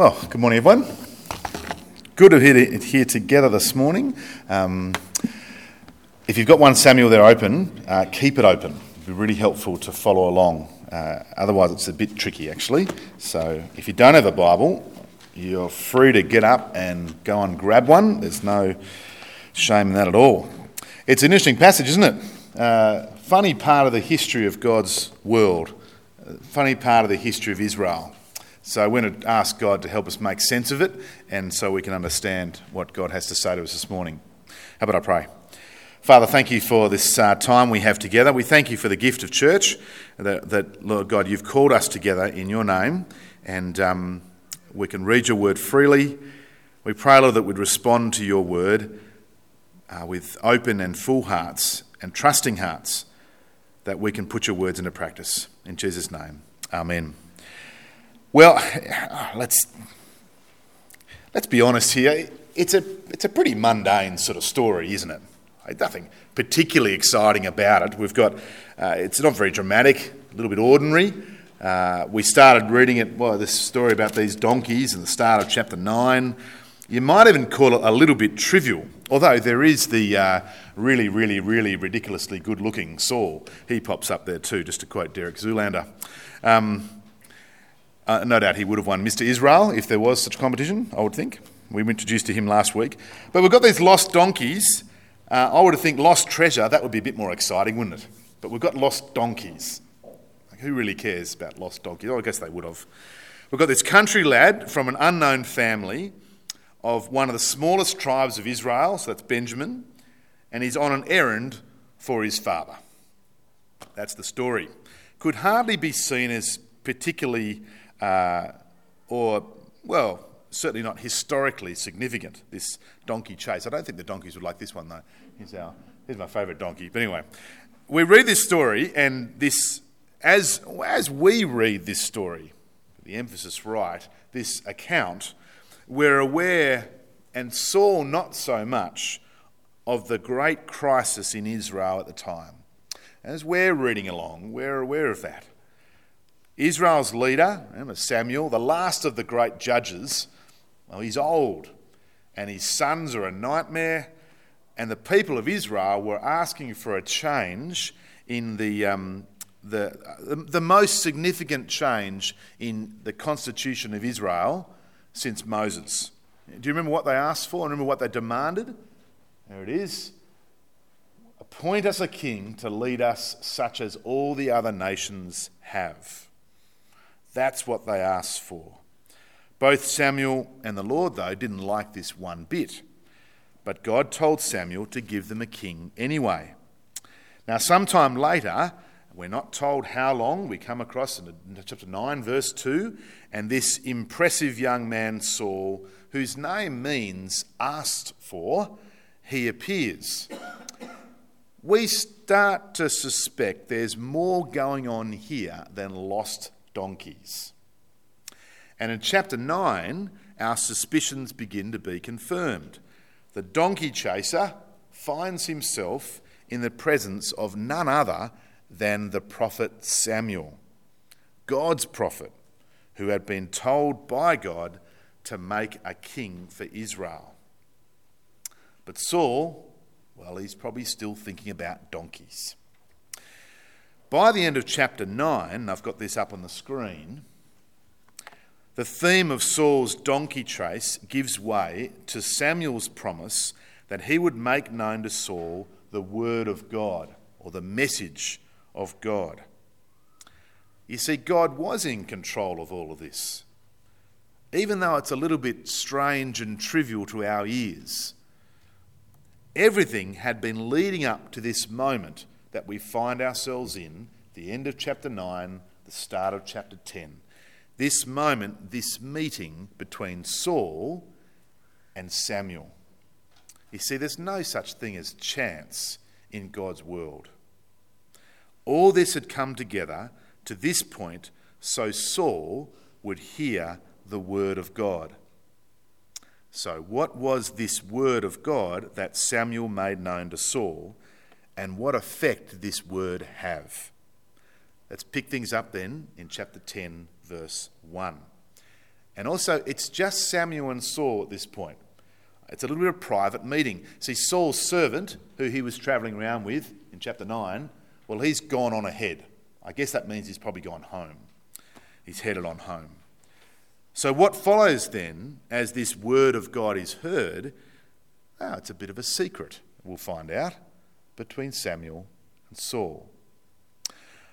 Well, good morning, everyone. Good to be here together this morning. Um, if you've got 1 Samuel there open, uh, keep it open. It'd be really helpful to follow along. Uh, otherwise, it's a bit tricky, actually. So, if you don't have a Bible, you're free to get up and go and grab one. There's no shame in that at all. It's an interesting passage, isn't it? Uh, funny part of the history of God's world, uh, funny part of the history of Israel. So I want to ask God to help us make sense of it and so we can understand what God has to say to us this morning. How about I pray? Father, thank you for this uh, time we have together. We thank you for the gift of church that, that Lord God, you've called us together in your name and um, we can read your word freely. We pray, Lord, that we'd respond to your word uh, with open and full hearts and trusting hearts that we can put your words into practice. In Jesus' name, amen. Well, let's let's be honest here. It's a it's a pretty mundane sort of story, isn't it? Nothing particularly exciting about it. We've got uh, it's not very dramatic, a little bit ordinary. Uh, we started reading it. Well, this story about these donkeys in the start of chapter nine. You might even call it a little bit trivial, although there is the uh, really, really, really ridiculously good-looking Saul. He pops up there too, just to quote Derek Zoolander. Um, uh, no doubt he would have won Mr. Israel if there was such a competition, I would think. We were introduced to him last week. But we've got these lost donkeys. Uh, I would have think lost treasure, that would be a bit more exciting, wouldn't it? But we've got lost donkeys. Like, who really cares about lost donkeys? Oh, I guess they would have. We've got this country lad from an unknown family of one of the smallest tribes of Israel, so that's Benjamin, and he's on an errand for his father. That's the story. Could hardly be seen as particularly uh, or, well, certainly not historically significant, this donkey chase. I don't think the donkeys would like this one, though. Here's, our, here's my favourite donkey. But anyway, we read this story, and this, as, as we read this story, the emphasis right, this account, we're aware, and Saul not so much, of the great crisis in Israel at the time. As we're reading along, we're aware of that. Israel's leader, Samuel, the last of the great judges, well, he's old and his sons are a nightmare. And the people of Israel were asking for a change in the, um, the, the, the most significant change in the constitution of Israel since Moses. Do you remember what they asked for? Remember what they demanded? There it is. Appoint us a king to lead us such as all the other nations have. That's what they asked for. Both Samuel and the Lord, though, didn't like this one bit. But God told Samuel to give them a king anyway. Now, sometime later, we're not told how long, we come across in chapter 9, verse 2, and this impressive young man, Saul, whose name means asked for, he appears. We start to suspect there's more going on here than lost donkeys. And in chapter 9, our suspicions begin to be confirmed. The donkey chaser finds himself in the presence of none other than the prophet Samuel, God's prophet, who had been told by God to make a king for Israel. But Saul, well, he's probably still thinking about donkeys. By the end of chapter 9, I've got this up on the screen, the theme of Saul's donkey chase gives way to Samuel's promise that he would make known to Saul the word of God or the message of God. You see, God was in control of all of this. Even though it's a little bit strange and trivial to our ears, everything had been leading up to this moment that we find ourselves in, the end of chapter 9, the start of chapter 10. This moment, this meeting between Saul and Samuel. You see, there's no such thing as chance in God's world. All this had come together to this point so Saul would hear the word of God. So, what was this word of God that Samuel made known to Saul and what effect this word have? Let's pick things up then in chapter 10, verse 1. And also, it's just Samuel and Saul at this point. It's a little bit of a private meeting. See, Saul's servant, who he was travelling around with in chapter 9, well, he's gone on ahead. I guess that means he's probably gone home. He's headed on home. So, what follows then, as this word of God is heard, oh, it's a bit of a secret, we'll find out, between Samuel and Saul.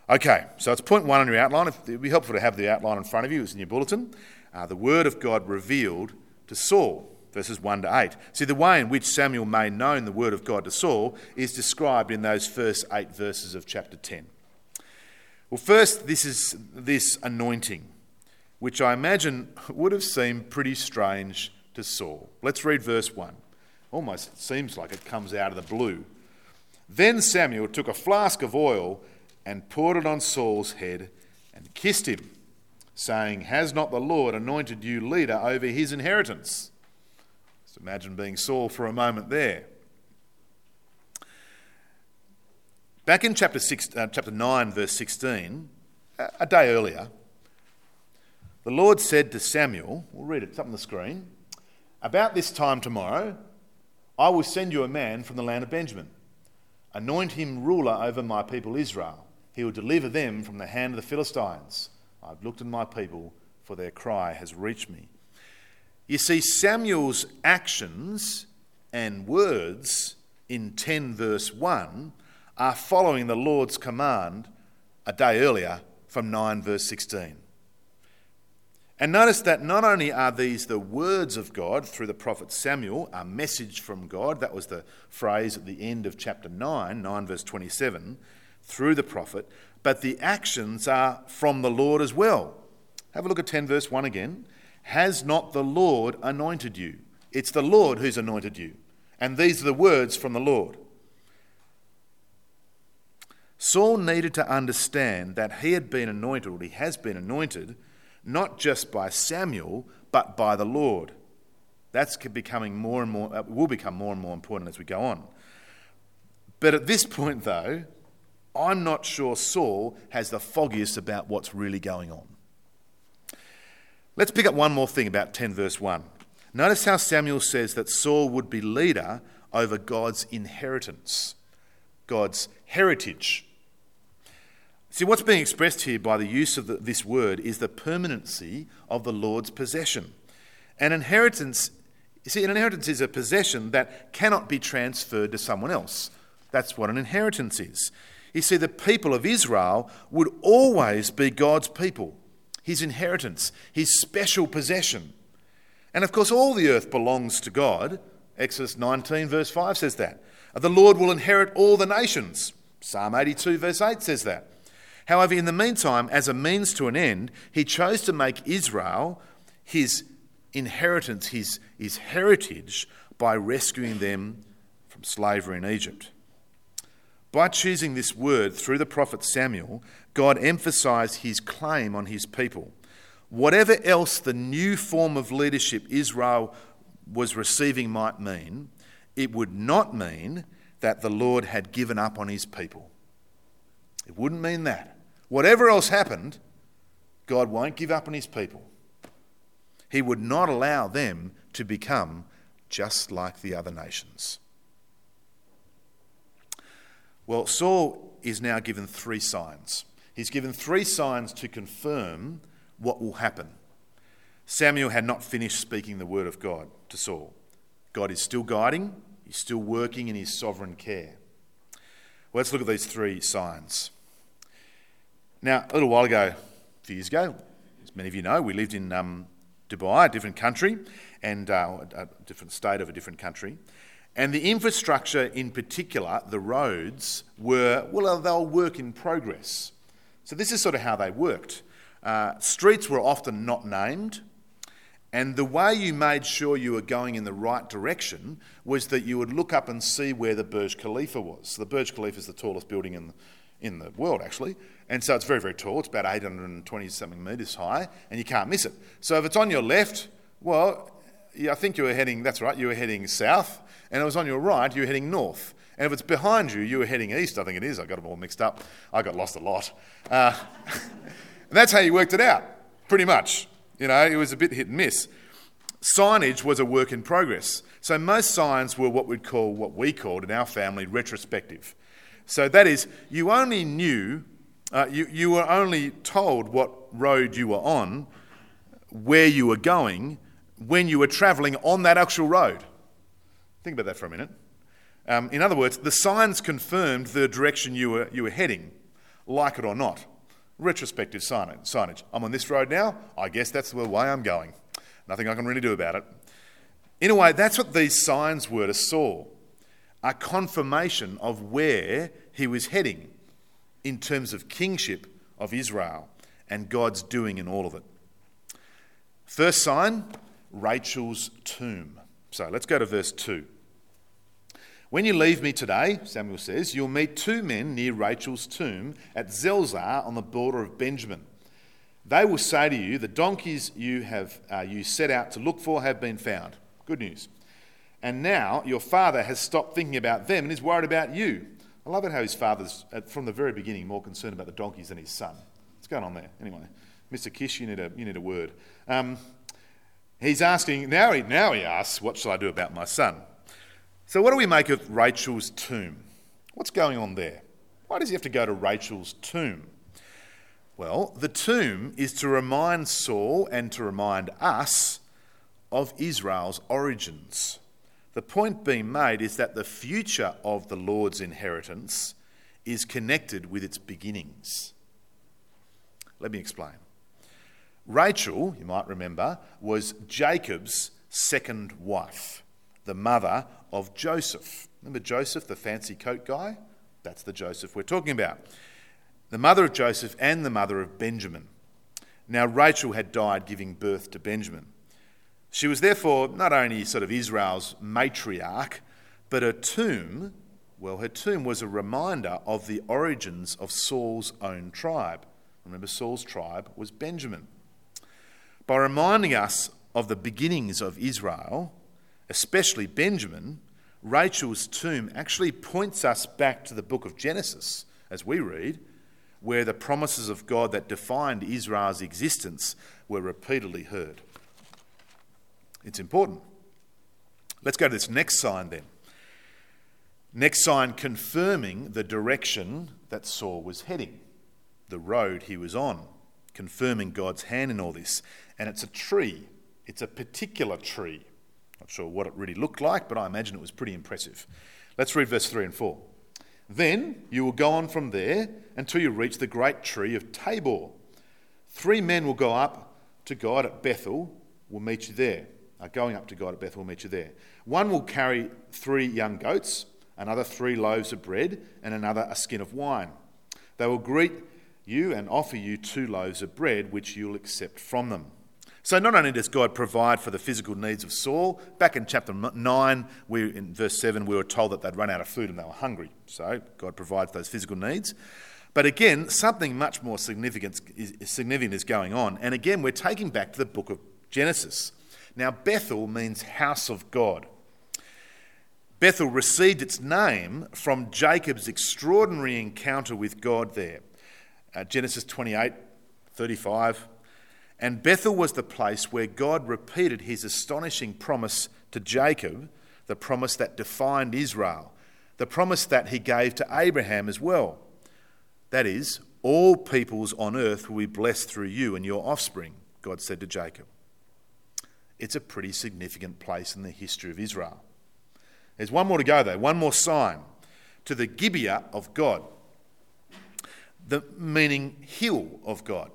Okay, so it's point one on your outline. It would be helpful to have the outline in front of you. It's in your bulletin. Uh, the word of God revealed to Saul, verses 1 to 8. See, the way in which Samuel made known the word of God to Saul is described in those first eight verses of chapter 10. Well, first, this is this anointing, which I imagine would have seemed pretty strange to Saul. Let's read verse 1. Almost seems like it comes out of the blue. Then Samuel took a flask of oil and poured it on Saul's head and kissed him, saying, Has not the Lord anointed you leader over his inheritance? Just imagine being Saul for a moment there. Back in chapter, six, uh, chapter 9, verse 16, a day earlier, the Lord said to Samuel, we'll read it, it's up on the screen, About this time tomorrow, I will send you a man from the land of Benjamin. Anoint him ruler over my people Israel. He will deliver them from the hand of the Philistines. I've looked at my people, for their cry has reached me. You see, Samuel's actions and words in 10 verse 1 are following the Lord's command a day earlier from 9 verse 16. And notice that not only are these the words of God through the prophet Samuel, a message from God, that was the phrase at the end of chapter 9, 9 verse 27, through the prophet, but the actions are from the Lord as well. Have a look at 10 verse 1 again. Has not the Lord anointed you? It's the Lord who's anointed you. And these are the words from the Lord. Saul needed to understand that he had been anointed, or he has been anointed, not just by Samuel, but by the Lord. That's becoming more and more, uh, will become more and more important as we go on. But at this point, though, I'm not sure Saul has the foggiest about what's really going on. Let's pick up one more thing about 10 verse 1. Notice how Samuel says that Saul would be leader over God's inheritance, God's heritage. See, what's being expressed here by the use of the, this word is the permanency of the Lord's possession. An inheritance, you see, an inheritance is a possession that cannot be transferred to someone else. That's what an inheritance is. You see, the people of Israel would always be God's people, his inheritance, his special possession. And of course, all the earth belongs to God. Exodus 19, verse 5 says that. The Lord will inherit all the nations. Psalm 82, verse 8 says that. However, in the meantime, as a means to an end, he chose to make Israel his inheritance, his, his heritage, by rescuing them from slavery in Egypt. By choosing this word through the prophet Samuel, God emphasized his claim on his people. Whatever else the new form of leadership Israel was receiving might mean, it would not mean that the Lord had given up on his people. It wouldn't mean that. Whatever else happened, God won't give up on his people. He would not allow them to become just like the other nations. Well, Saul is now given three signs. He's given three signs to confirm what will happen. Samuel had not finished speaking the word of God to Saul. God is still guiding, he's still working in his sovereign care. Well, let's look at these three signs. Now, a little while ago, a few years ago, as many of you know, we lived in um, Dubai, a different country, and uh, a different state of a different country. And the infrastructure in particular, the roads, were, well, they were work in progress. So this is sort of how they worked. Uh, streets were often not named, and the way you made sure you were going in the right direction was that you would look up and see where the Burj Khalifa was. So the Burj Khalifa is the tallest building in in the world, actually. And so it's very, very tall. It's about 820 something metres high, and you can't miss it. So if it's on your left, well, I think you were heading, that's right, you were heading south and it was on your right, you were heading north. And if it's behind you, you were heading east, I think it is. I got them all mixed up. I got lost a lot. Uh, that's how you worked it out, pretty much. You know, it was a bit hit and miss. Signage was a work in progress. So most signs were what we'd call, what we called in our family, retrospective. So that is, you only knew, uh, you, you were only told what road you were on, where you were going, when you were travelling on that actual road. Think about that for a minute. Um, in other words, the signs confirmed the direction you were, you were heading, like it or not. Retrospective signage. I'm on this road now, I guess that's the way I'm going. Nothing I can really do about it. In a way, that's what these signs were to Saul a confirmation of where he was heading in terms of kingship of Israel and God's doing in all of it. First sign Rachel's tomb. So let's go to verse 2. When you leave me today, Samuel says, you'll meet two men near Rachel's tomb at Zelzah on the border of Benjamin. They will say to you, The donkeys you have uh, you set out to look for have been found. Good news. And now your father has stopped thinking about them and is worried about you. I love it how his father's, from the very beginning, more concerned about the donkeys than his son. What's going on there? Anyway, Mr. Kish, you need a, you need a word. Um, he's asking, now he, now he asks, What shall I do about my son? So, what do we make of Rachel's tomb? What's going on there? Why does he have to go to Rachel's tomb? Well, the tomb is to remind Saul and to remind us of Israel's origins. The point being made is that the future of the Lord's inheritance is connected with its beginnings. Let me explain. Rachel, you might remember, was Jacob's second wife, the mother of Joseph. Remember Joseph, the fancy coat guy? That's the Joseph we're talking about the mother of Joseph and the mother of Benjamin. Now, Rachel had died giving birth to Benjamin. She was therefore not only sort of Israel's matriarch, but her tomb, well, her tomb was a reminder of the origins of Saul's own tribe. Remember, Saul's tribe was Benjamin. By reminding us of the beginnings of Israel, especially Benjamin, Rachel's tomb actually points us back to the book of Genesis, as we read, where the promises of God that defined Israel's existence were repeatedly heard. It's important. Let's go to this next sign then. Next sign confirming the direction that Saul was heading, the road he was on, confirming God's hand in all this. And it's a tree, it's a particular tree. I'm not sure what it really looked like, but I imagine it was pretty impressive. Let's read verse 3 and 4. Then you will go on from there until you reach the great tree of Tabor. Three men will go up to God at Bethel, will meet you there. Going up to God at Bethel meet you there. One will carry three young goats, another three loaves of bread, and another a skin of wine. They will greet you and offer you two loaves of bread, which you'll accept from them. So not only does God provide for the physical needs of Saul, back in chapter 9, we, in verse 7, we were told that they'd run out of food and they were hungry. So God provides those physical needs. But again, something much more significant is, significant is going on. And again, we're taking back to the book of Genesis. Now, Bethel means house of God. Bethel received its name from Jacob's extraordinary encounter with God there. Uh, Genesis 28 35 and Bethel was the place where God repeated his astonishing promise to Jacob, the promise that defined Israel, the promise that he gave to Abraham as well. That is, all peoples on earth will be blessed through you and your offspring, God said to Jacob. It's a pretty significant place in the history of Israel. There's one more to go, though, one more sign to the Gibeah of God, the meaning hill of God.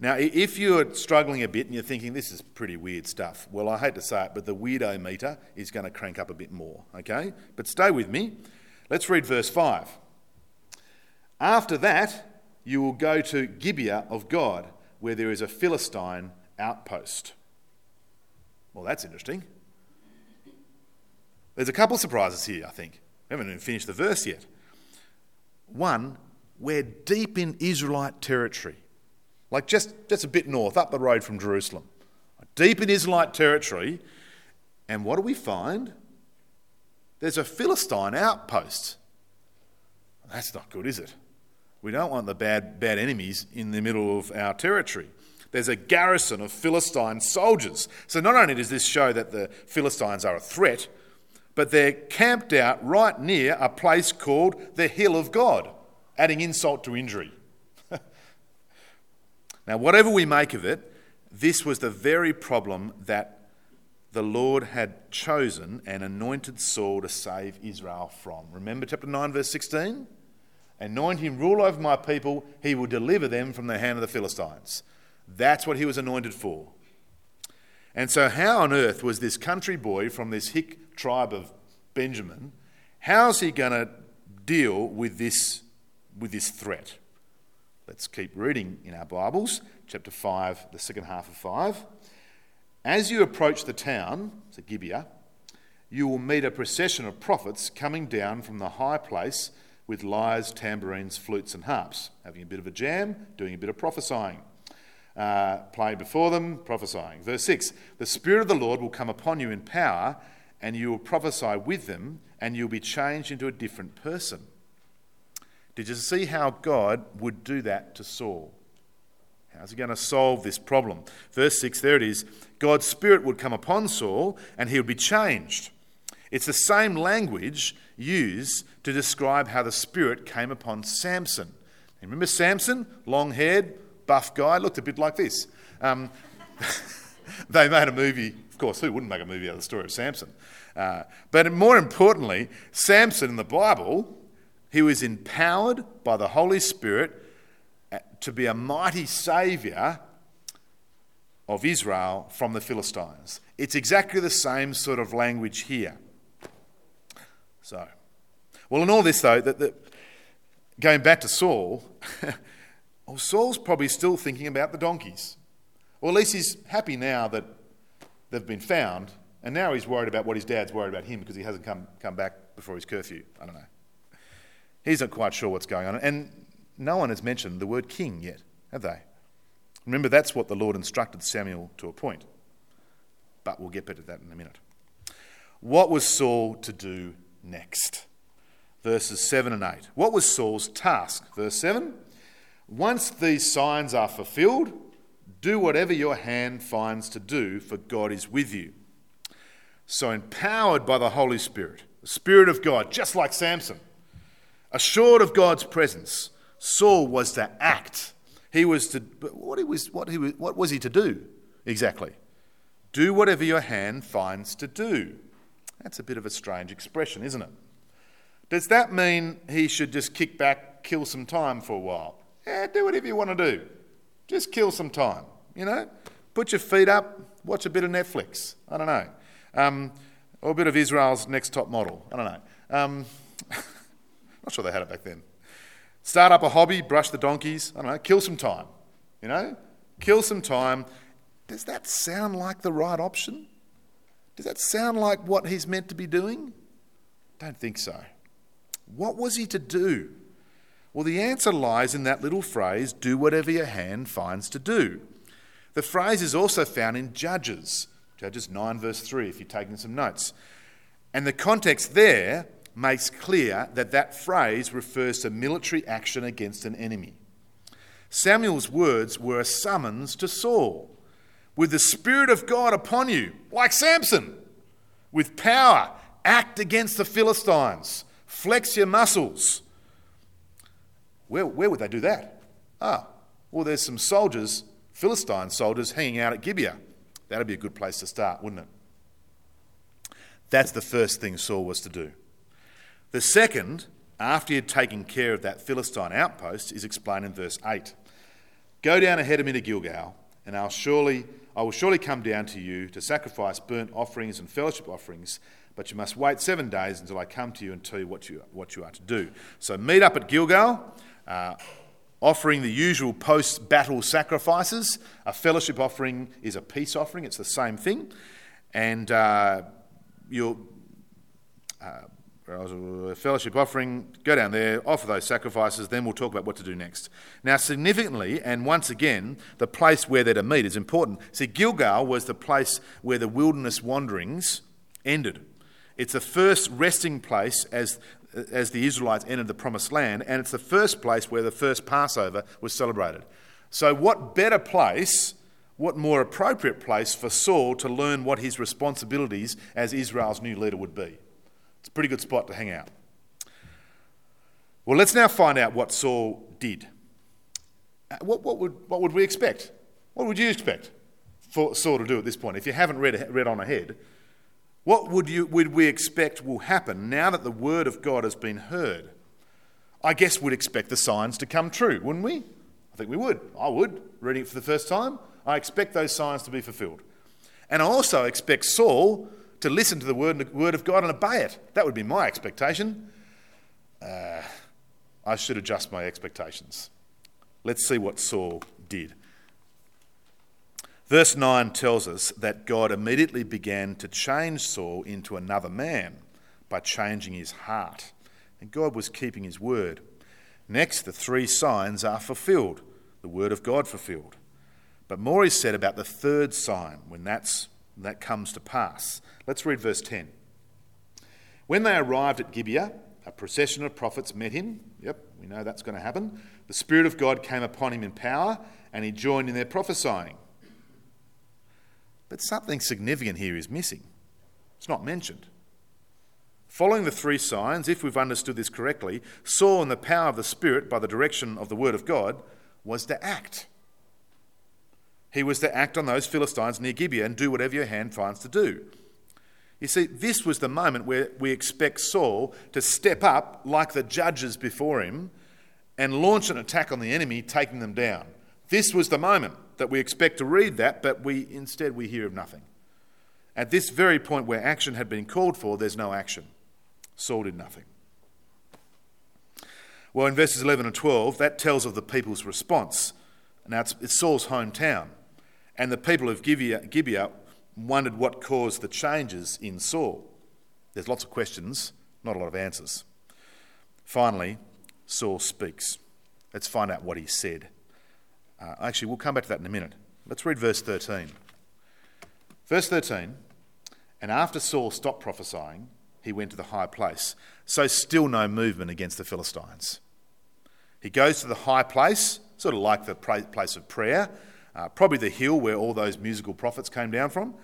Now, if you're struggling a bit and you're thinking this is pretty weird stuff, well, I hate to say it, but the weirdo meter is going to crank up a bit more, okay? But stay with me. Let's read verse 5. After that, you will go to Gibeah of God, where there is a Philistine outpost. Well, that's interesting. There's a couple of surprises here, I think. We haven't even finished the verse yet. One, we're deep in Israelite territory like just, just a bit north, up the road from Jerusalem, deep in Israelite territory. And what do we find? There's a Philistine outpost. That's not good, is it? We don't want the bad, bad enemies in the middle of our territory. There's a garrison of Philistine soldiers. So not only does this show that the Philistines are a threat, but they're camped out right near a place called the Hill of God, adding insult to injury. now, whatever we make of it, this was the very problem that the Lord had chosen and anointed Saul to save Israel from. Remember chapter 9, verse 16? Anoint him rule over my people, he will deliver them from the hand of the Philistines. That's what he was anointed for. And so, how on earth was this country boy from this hick tribe of Benjamin, how's he going to deal with this, with this threat? Let's keep reading in our Bibles, chapter 5, the second half of 5. As you approach the town, so Gibeah, you will meet a procession of prophets coming down from the high place with lyres, tambourines, flutes, and harps, having a bit of a jam, doing a bit of prophesying. Uh, playing before them, prophesying. Verse 6 The Spirit of the Lord will come upon you in power, and you will prophesy with them, and you'll be changed into a different person. Did you see how God would do that to Saul? How's he going to solve this problem? Verse 6, there it is. God's Spirit would come upon Saul, and he would be changed. It's the same language used to describe how the Spirit came upon Samson. Remember Samson? Long haired, buff guy, looked a bit like this. Um, they made a movie, of course, who wouldn't make a movie out of the story of Samson? Uh, but more importantly, Samson in the Bible, he was empowered by the Holy Spirit uh, to be a mighty saviour of Israel from the Philistines. It's exactly the same sort of language here. So, well, in all this, though, that, that going back to Saul, well, Saul's probably still thinking about the donkeys. Or at least he's happy now that they've been found, and now he's worried about what his dad's worried about him because he hasn't come, come back before his curfew. I don't know. He's not quite sure what's going on. And no one has mentioned the word king yet, have they? Remember, that's what the Lord instructed Samuel to appoint. But we'll get back to that in a minute. What was Saul to do next. Verses 7 and 8. What was Saul's task? Verse 7 Once these signs are fulfilled, do whatever your hand finds to do, for God is with you. So, empowered by the Holy Spirit, the Spirit of God, just like Samson, assured of God's presence, Saul was to act. He was to, what, he was, what, he was, what was he to do exactly? Do whatever your hand finds to do. That's a bit of a strange expression, isn't it? Does that mean he should just kick back, kill some time for a while? Yeah, do whatever you want to do. Just kill some time, you know? Put your feet up, watch a bit of Netflix. I don't know. Um, or a bit of Israel's Next Top Model. I don't know. Um, not sure they had it back then. Start up a hobby, brush the donkeys. I don't know. Kill some time, you know? Kill some time. Does that sound like the right option? Does that sound like what he's meant to be doing? Don't think so. What was he to do? Well, the answer lies in that little phrase do whatever your hand finds to do. The phrase is also found in Judges, Judges 9, verse 3, if you're taking some notes. And the context there makes clear that that phrase refers to military action against an enemy. Samuel's words were a summons to Saul with the Spirit of God upon you, like Samson, with power, act against the Philistines, flex your muscles. Where, where would they do that? Ah, well, there's some soldiers, Philistine soldiers, hanging out at Gibeah. That'd be a good place to start, wouldn't it? That's the first thing Saul was to do. The second, after he had taken care of that Philistine outpost, is explained in verse 8. Go down ahead of me to Gilgal, and I'll surely I will surely come down to you to sacrifice burnt offerings and fellowship offerings, but you must wait seven days until I come to you and tell you what you, what you are to do. So meet up at Gilgal, uh, offering the usual post battle sacrifices. A fellowship offering is a peace offering, it's the same thing. And uh, you'll. Uh, fellowship offering, go down there, offer those sacrifices, then we'll talk about what to do next. Now, significantly, and once again, the place where they're to meet is important. See, Gilgal was the place where the wilderness wanderings ended. It's the first resting place as, as the Israelites entered the promised land, and it's the first place where the first Passover was celebrated. So, what better place what more appropriate place for Saul to learn what his responsibilities as Israel's new leader would be? It's a pretty good spot to hang out. Well, let's now find out what Saul did. Uh, what, what, would, what would we expect? What would you expect for Saul to do at this point? If you haven't read, read on ahead, what would, you, would we expect will happen now that the word of God has been heard? I guess we'd expect the signs to come true, wouldn't we? I think we would. I would, reading it for the first time. I expect those signs to be fulfilled. And I also expect Saul to listen to the word, word of God and obey it. That would be my expectation. Uh, I should adjust my expectations. Let's see what Saul did. Verse 9 tells us that God immediately began to change Saul into another man by changing his heart. And God was keeping his word. Next, the three signs are fulfilled, the word of God fulfilled. But more is said about the third sign when that's, that comes to pass. Let's read verse 10. When they arrived at Gibeah, a procession of prophets met him. Yep, we know that's going to happen. The Spirit of God came upon him in power, and he joined in their prophesying. But something significant here is missing. It's not mentioned. Following the three signs, if we've understood this correctly, Saul, in the power of the Spirit, by the direction of the Word of God, was to act. He was to act on those Philistines near Gibeah and do whatever your hand finds to do. You see, this was the moment where we expect Saul to step up like the judges before him and launch an attack on the enemy, taking them down. This was the moment that we expect to read that, but we instead we hear of nothing. At this very point where action had been called for, there's no action. Saul did nothing. Well, in verses 11 and 12, that tells of the people's response. Now, it's, it's Saul's hometown. And the people of Gibeah, Gibeah wondered what caused the changes in Saul. There's lots of questions, not a lot of answers. Finally, Saul speaks. Let's find out what he said. Uh, actually, we'll come back to that in a minute. Let's read verse 13. Verse 13 And after Saul stopped prophesying, he went to the high place. So, still no movement against the Philistines. He goes to the high place, sort of like the place of prayer, uh, probably the hill where all those musical prophets came down from.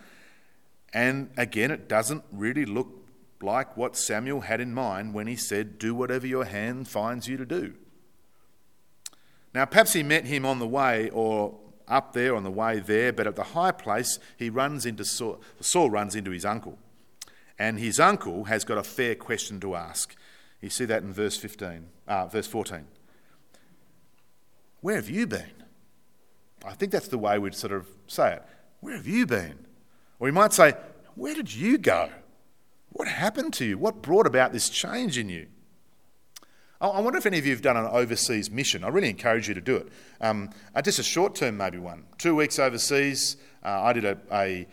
And again, it doesn't really look like what Samuel had in mind when he said, Do whatever your hand finds you to do. Now, perhaps he met him on the way or up there on the way there, but at the high place, he runs into Saul, Saul runs into his uncle. And his uncle has got a fair question to ask. You see that in verse 15, uh, verse 14. Where have you been? I think that's the way we'd sort of say it. Where have you been? Or he might say, Where did you go? What happened to you? What brought about this change in you? I wonder if any of you have done an overseas mission. I really encourage you to do it. Um, uh, just a short term, maybe one. Two weeks overseas. Uh, I did a, a,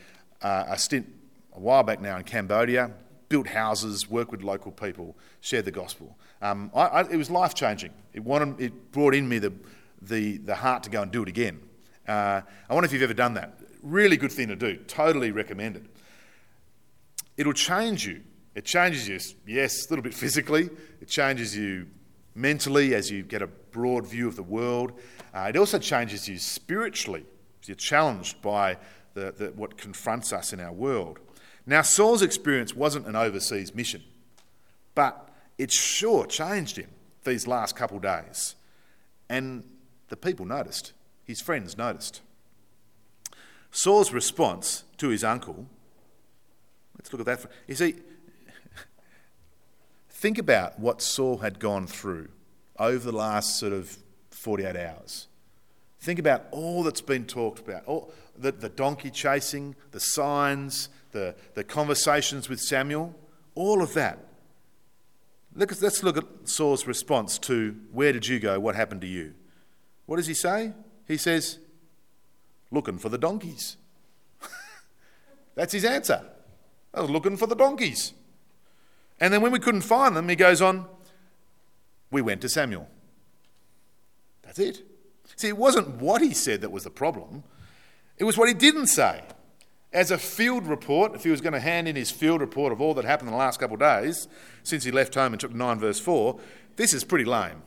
a, stint a while back now in Cambodia, built houses, worked with local people, shared the gospel. Um, I, I, it was life changing. It, it brought in me the, the, the heart to go and do it again. Uh, I wonder if you've ever done that. Really good thing to do. Totally recommend it. It'll change you. It changes you, yes, a little bit physically. It changes you mentally as you get a broad view of the world. Uh, it also changes you spiritually. You're challenged by the, the, what confronts us in our world. Now, Saul's experience wasn't an overseas mission, but it sure changed him these last couple of days. And the people noticed his friends noticed. Saul's response to his uncle, let's look at that. You see, think about what Saul had gone through over the last sort of 48 hours. Think about all that's been talked about all, the, the donkey chasing, the signs, the, the conversations with Samuel, all of that. Look, let's look at Saul's response to where did you go? What happened to you? What does he say? He says, looking for the donkeys. That's his answer. I was looking for the donkeys. And then when we couldn't find them, he goes on, we went to Samuel. That's it. See, it wasn't what he said that was the problem, it was what he didn't say. As a field report, if he was going to hand in his field report of all that happened in the last couple of days, since he left home and took 9 verse 4, this is pretty lame.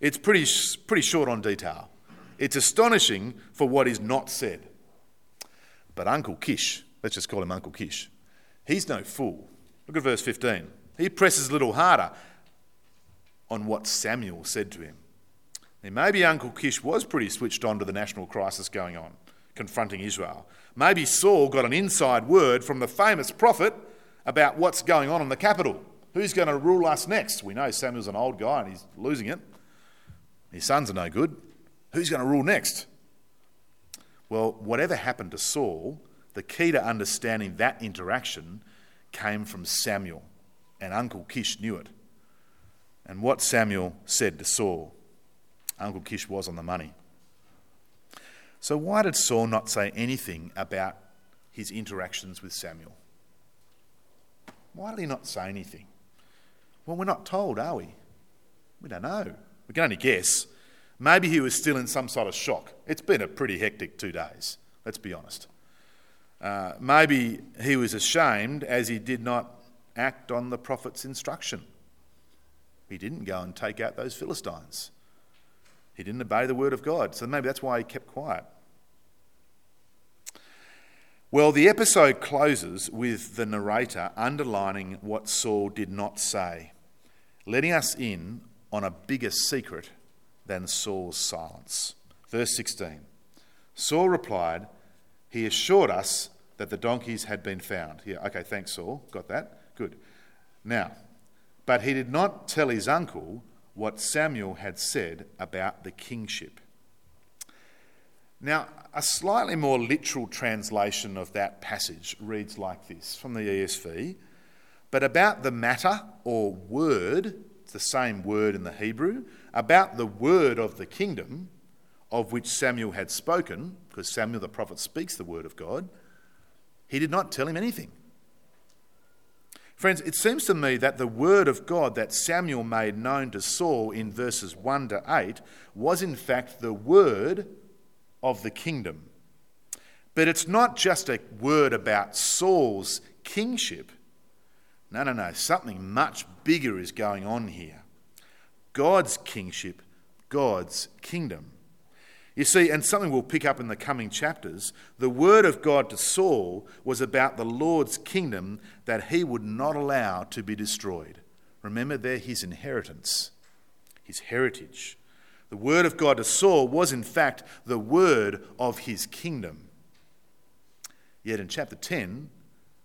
It's pretty, pretty short on detail. It's astonishing for what is not said. But Uncle Kish, let's just call him Uncle Kish, he's no fool. Look at verse 15. He presses a little harder on what Samuel said to him. Now, maybe Uncle Kish was pretty switched on to the national crisis going on, confronting Israel. Maybe Saul got an inside word from the famous prophet about what's going on in the capital. Who's going to rule us next? We know Samuel's an old guy and he's losing it. His sons are no good. Who's going to rule next? Well, whatever happened to Saul, the key to understanding that interaction came from Samuel, and Uncle Kish knew it. And what Samuel said to Saul, Uncle Kish was on the money. So, why did Saul not say anything about his interactions with Samuel? Why did he not say anything? Well, we're not told, are we? We don't know. We can only guess. Maybe he was still in some sort of shock. It's been a pretty hectic two days, let's be honest. Uh, maybe he was ashamed as he did not act on the prophet's instruction. He didn't go and take out those Philistines. He didn't obey the word of God. So maybe that's why he kept quiet. Well, the episode closes with the narrator underlining what Saul did not say, letting us in on a bigger secret than Saul's silence. Verse 16 Saul replied, He assured us that the donkeys had been found. Yeah, okay, thanks, Saul. Got that? Good. Now, but he did not tell his uncle what Samuel had said about the kingship. Now, a slightly more literal translation of that passage reads like this from the ESV But about the matter or word, it's the same word in the Hebrew, about the word of the kingdom of which Samuel had spoken, because Samuel the prophet speaks the word of God, he did not tell him anything. Friends, it seems to me that the word of God that Samuel made known to Saul in verses 1 to 8 was in fact the word of the kingdom. But it's not just a word about Saul's kingship. No, no, no. Something much bigger is going on here God's kingship, God's kingdom. You see, and something we'll pick up in the coming chapters, the word of God to Saul was about the Lord's kingdom that he would not allow to be destroyed. Remember, they're his inheritance, his heritage. The word of God to Saul was, in fact, the word of his kingdom. Yet in chapter 10,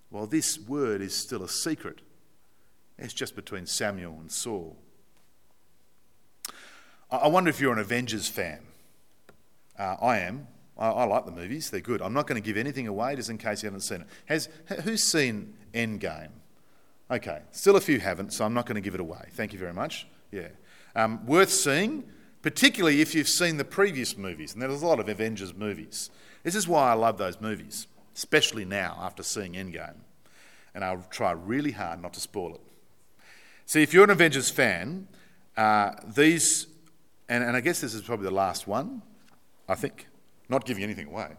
well, this word is still a secret. It's just between Samuel and Saul. I wonder if you're an Avengers fan. Uh, I am. I, I, like the movies, they're good. I'm not going to give anything away just in case you haven't seen it. Has, who's seen Endgame? Okay, still a few haven't, so I'm not going to give it away. Thank you very much. Yeah. Um, worth seeing particularly if you've seen the previous movies, and there's a lot of Avengers movies. This is why I love those movies, especially now after seeing Endgame. And I'll try really hard not to spoil it. See, if you're an Avengers fan, uh, these, and, and, I guess this is probably the last one, I think, not giving anything away.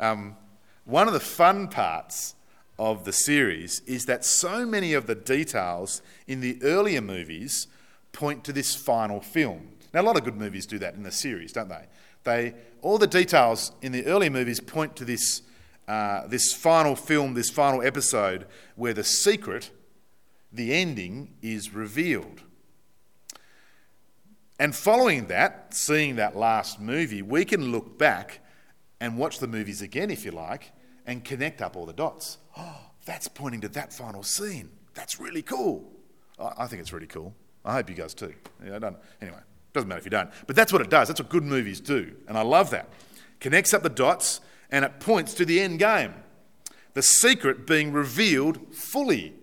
Um, one of the fun parts of the series is that so many of the details in the earlier movies point to this final film. Now, a lot of good movies do that in the series, don't they? They all the details in the earlier movies point to this uh, this final film, this final episode, where the secret, the ending, is revealed. And following that, seeing that last movie, we can look back and watch the movies again, if you like, and connect up all the dots. Oh, that's pointing to that final scene. That's really cool. I think it's really cool. I hope you guys too. Yeah, I don't. Anyway. Doesn't matter if you don't. But that's what it does. That's what good movies do. And I love that. Connects up the dots and it points to the end game. The secret being revealed fully.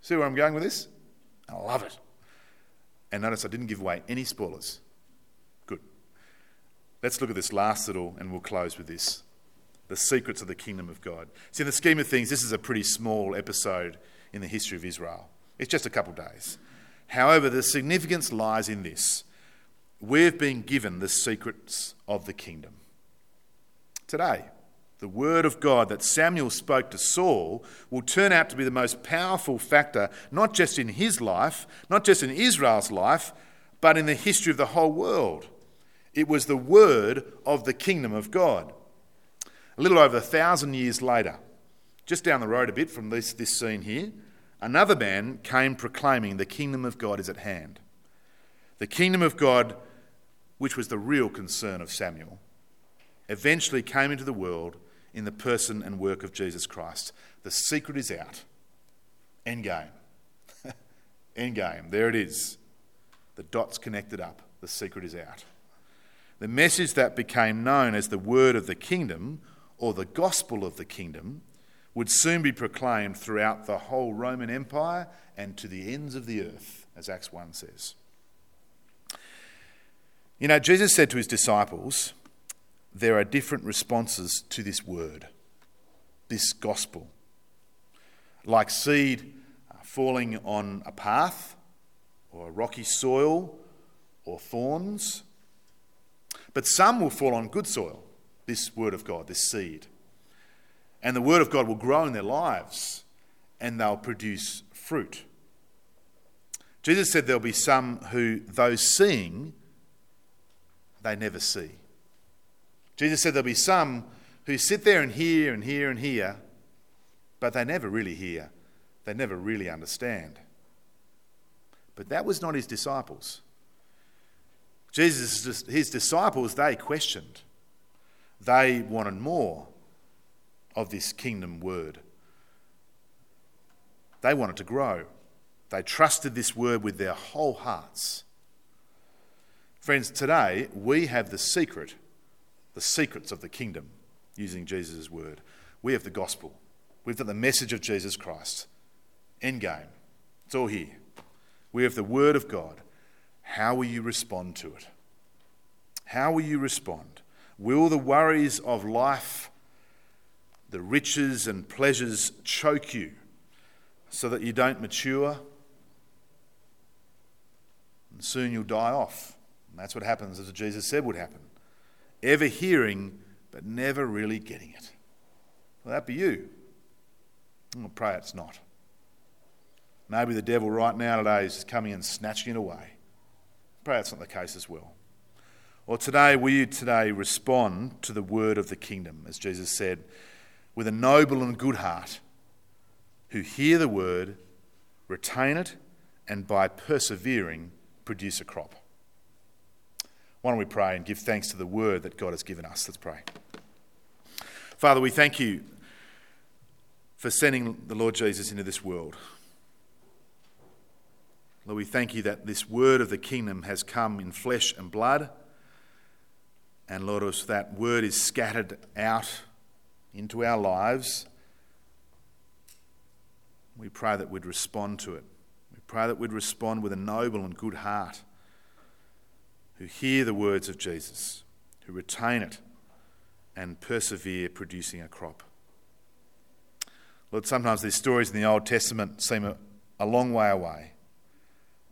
See where I'm going with this? I love it. And notice I didn't give away any spoilers. Good. Let's look at this last little, and we'll close with this the secrets of the kingdom of God. See, in the scheme of things, this is a pretty small episode in the history of Israel. It's just a couple days. However, the significance lies in this we've been given the secrets of the kingdom. Today, the word of God that Samuel spoke to Saul will turn out to be the most powerful factor, not just in his life, not just in Israel's life, but in the history of the whole world. It was the word of the kingdom of God. a little over a thousand years later, just down the road a bit from this, this scene here, another man came proclaiming the kingdom of God is at hand. The kingdom of God, which was the real concern of Samuel, eventually came into the world in the person and work of Jesus Christ. The secret is out. End game. End game. There it is. The dots connected up. The secret is out. The message that became known as the word of the kingdom or the gospel of the kingdom would soon be proclaimed throughout the whole Roman Empire and to the ends of the earth, as Acts 1 says. You know, Jesus said to his disciples, there are different responses to this word, this gospel. Like seed uh, falling on a path or a rocky soil or thorns. But some will fall on good soil, this word of God, this seed. And the word of God will grow in their lives and they'll produce fruit. Jesus said there'll be some who, though seeing, they never see. Jesus said there'll be some who sit there and hear and hear and hear, but they never really hear. They never really understand. But that was not his disciples. Jesus, his disciples, they questioned. They wanted more of this kingdom word. They wanted to grow. They trusted this word with their whole hearts. Friends, today we have the secret the secrets of the kingdom using Jesus' word. We have the gospel. We've got the message of Jesus Christ. End game. It's all here. We have the word of God. How will you respond to it? How will you respond? Will the worries of life, the riches and pleasures choke you so that you don't mature? And soon you'll die off. And that's what happens, as Jesus said would happen ever hearing but never really getting it. Will that be you? I pray it's not. Maybe the devil right now today is coming and snatching it away. Pray that's not the case as well. Or today, will you today respond to the word of the kingdom, as Jesus said, with a noble and good heart, who hear the word, retain it, and by persevering produce a crop? Why don't we pray and give thanks to the word that God has given us? Let's pray. Father, we thank you for sending the Lord Jesus into this world. Lord, we thank you that this word of the kingdom has come in flesh and blood. And Lord, as that word is scattered out into our lives, we pray that we'd respond to it. We pray that we'd respond with a noble and good heart who hear the words of Jesus, who retain it and persevere producing a crop. Lord, sometimes these stories in the Old Testament seem a, a long way away,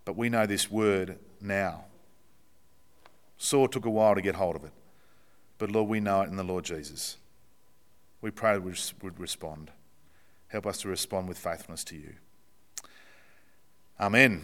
but we know this word now. Saul took a while to get hold of it, but Lord, we know it in the Lord Jesus. We pray we would respond. Help us to respond with faithfulness to you. Amen.